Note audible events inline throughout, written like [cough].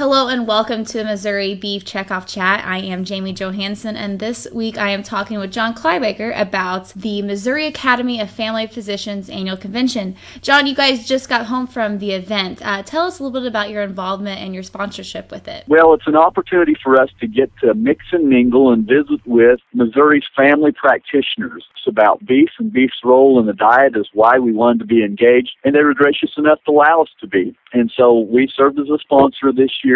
Hello and welcome to the Missouri Beef Checkoff Chat. I am Jamie Johansson, and this week I am talking with John Kleiboeker about the Missouri Academy of Family Physicians annual convention. John, you guys just got home from the event. Uh, tell us a little bit about your involvement and your sponsorship with it. Well, it's an opportunity for us to get to mix and mingle and visit with Missouri's family practitioners. It's about beef and beef's role in the diet is why we wanted to be engaged, and they were gracious enough to allow us to be. And so we served as a sponsor this year.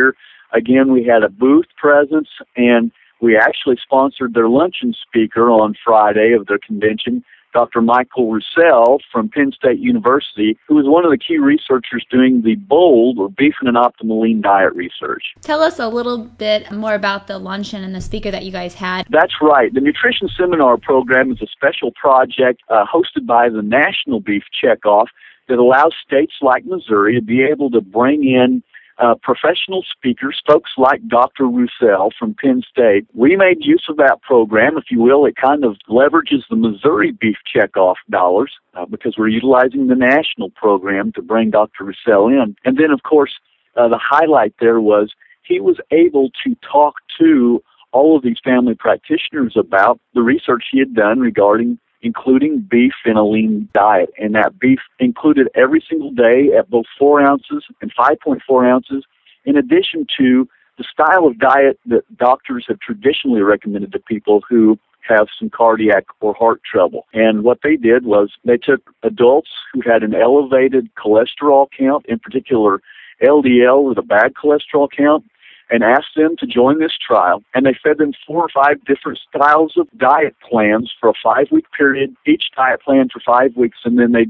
Again, we had a booth presence and we actually sponsored their luncheon speaker on Friday of their convention, Dr. Michael Roussell from Penn State University, who was one of the key researchers doing the BOLD or beef and an optimal lean diet research. Tell us a little bit more about the luncheon and the speaker that you guys had. That's right. The Nutrition Seminar Program is a special project uh, hosted by the National Beef Checkoff that allows states like Missouri to be able to bring in uh, professional speakers, folks like Dr. Roussell from Penn State. We made use of that program, if you will. It kind of leverages the Missouri beef checkoff dollars uh, because we're utilizing the national program to bring Dr. Roussell in. And then, of course, uh, the highlight there was he was able to talk to all of these family practitioners about the research he had done regarding including beef in a lean diet. And that beef included every single day at both 4 ounces and 5.4 ounces, in addition to the style of diet that doctors have traditionally recommended to people who have some cardiac or heart trouble. And what they did was they took adults who had an elevated cholesterol count, in particular LDL or the bad cholesterol count, and asked them to join this trial. And they fed them four or five different styles of diet plans for a five week period, each diet plan for five weeks, and then they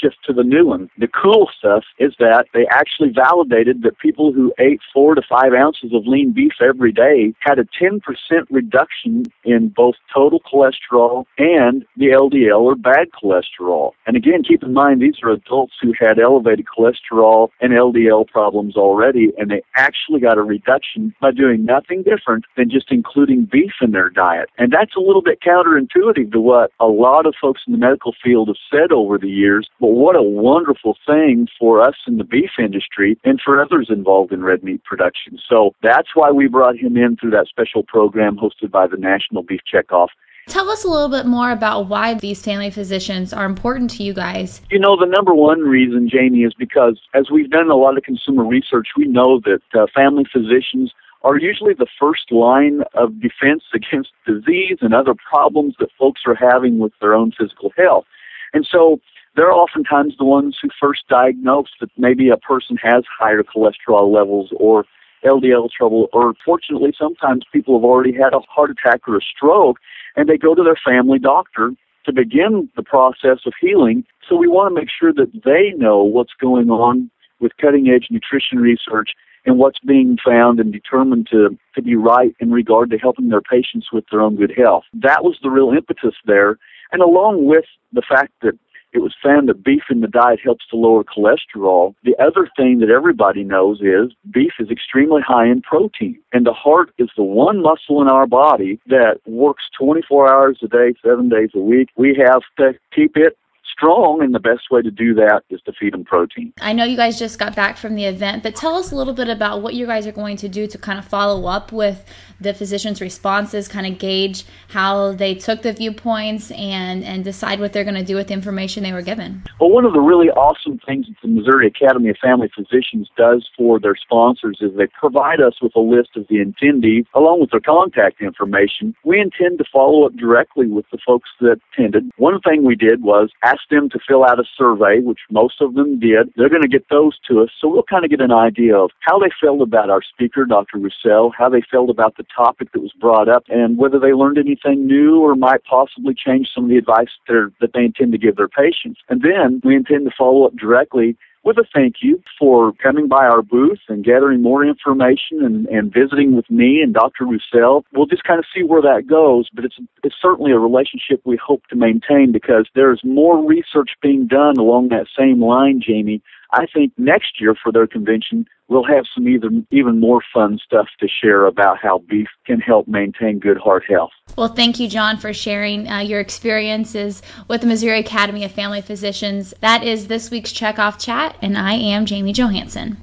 shift to the new one. The cool stuff is that they actually validated that people who ate four to five ounces of lean beef every day had a 10% reduction in both total cholesterol and the LDL or bad cholesterol. And again, keep in mind, these are adults who had elevated cholesterol and LDL problems already, and they actually got a reduction by doing nothing different than just including beef in their diet. And that's a little bit counterintuitive to what a lot of folks in the medical field have said over the years. But what a wonderful thing for us in the beef industry and for others involved in red meat production. So that's why we brought him in through that special program hosted by the National Beef Checkoff. Tell us a little bit more about why these family physicians are important to you guys. You know, the number one reason, Jamie, is because as we've done a lot of consumer research, we know that uh, family physicians are usually the first line of defense [laughs] against disease and other problems that folks are having with their own physical health. And so they're oftentimes the ones who first diagnose that maybe a person has higher cholesterol levels or LDL trouble, or fortunately, sometimes people have already had a heart attack or a stroke, and they go to their family doctor to begin the process of healing. So we want to make sure that they know what's going on with cutting edge nutrition research and what's being found and determined to, to be right in regard to helping their patients with their own good health. That was the real impetus there. And along with the fact that it was found that beef in the diet helps to lower cholesterol. The other thing that everybody knows is beef is extremely high in protein. And the heart is the one muscle in our body that works 24 hours a day, seven days a week. We have to keep it strong, and the best way to do that is to feed them protein. I know you guys just got back from the event, but tell us a little bit about what you guys are going to do to kind of follow up with the physicians' responses, kind of gauge how they took the viewpoints and, and decide what they're going to do with the information they were given. Well, one of the really awesome things that the Missouri Academy of Family Physicians does for their sponsors is they provide us with a list of the attendees along with their contact information. We intend to follow up directly with the folks that attended. One thing we did was ask them to fill out a survey, which most of them did. They're going to get those to us, so we'll kind of get an idea of how they felt about our speaker, Dr. Roussell, how they felt about the topic that was brought up, and whether they learned anything new or might possibly change some of the advice that they intend to give their patients. And then we intend to follow up directly with a thank you for coming by our booth and gathering more information and, and visiting with me and Dr. Roussell. We'll just kind of see where that goes, but it's, it's certainly a relationship we hope to maintain because there's more research being done along that same line, Jamie. I think next year for their convention, we'll have some even, even more fun stuff to share about how beef can help maintain good heart health. Well, thank you, John, for sharing uh, your experiences with the Missouri Academy of Family Physicians. That is this week's Checkoff Chat, and I am Jamie Johansson.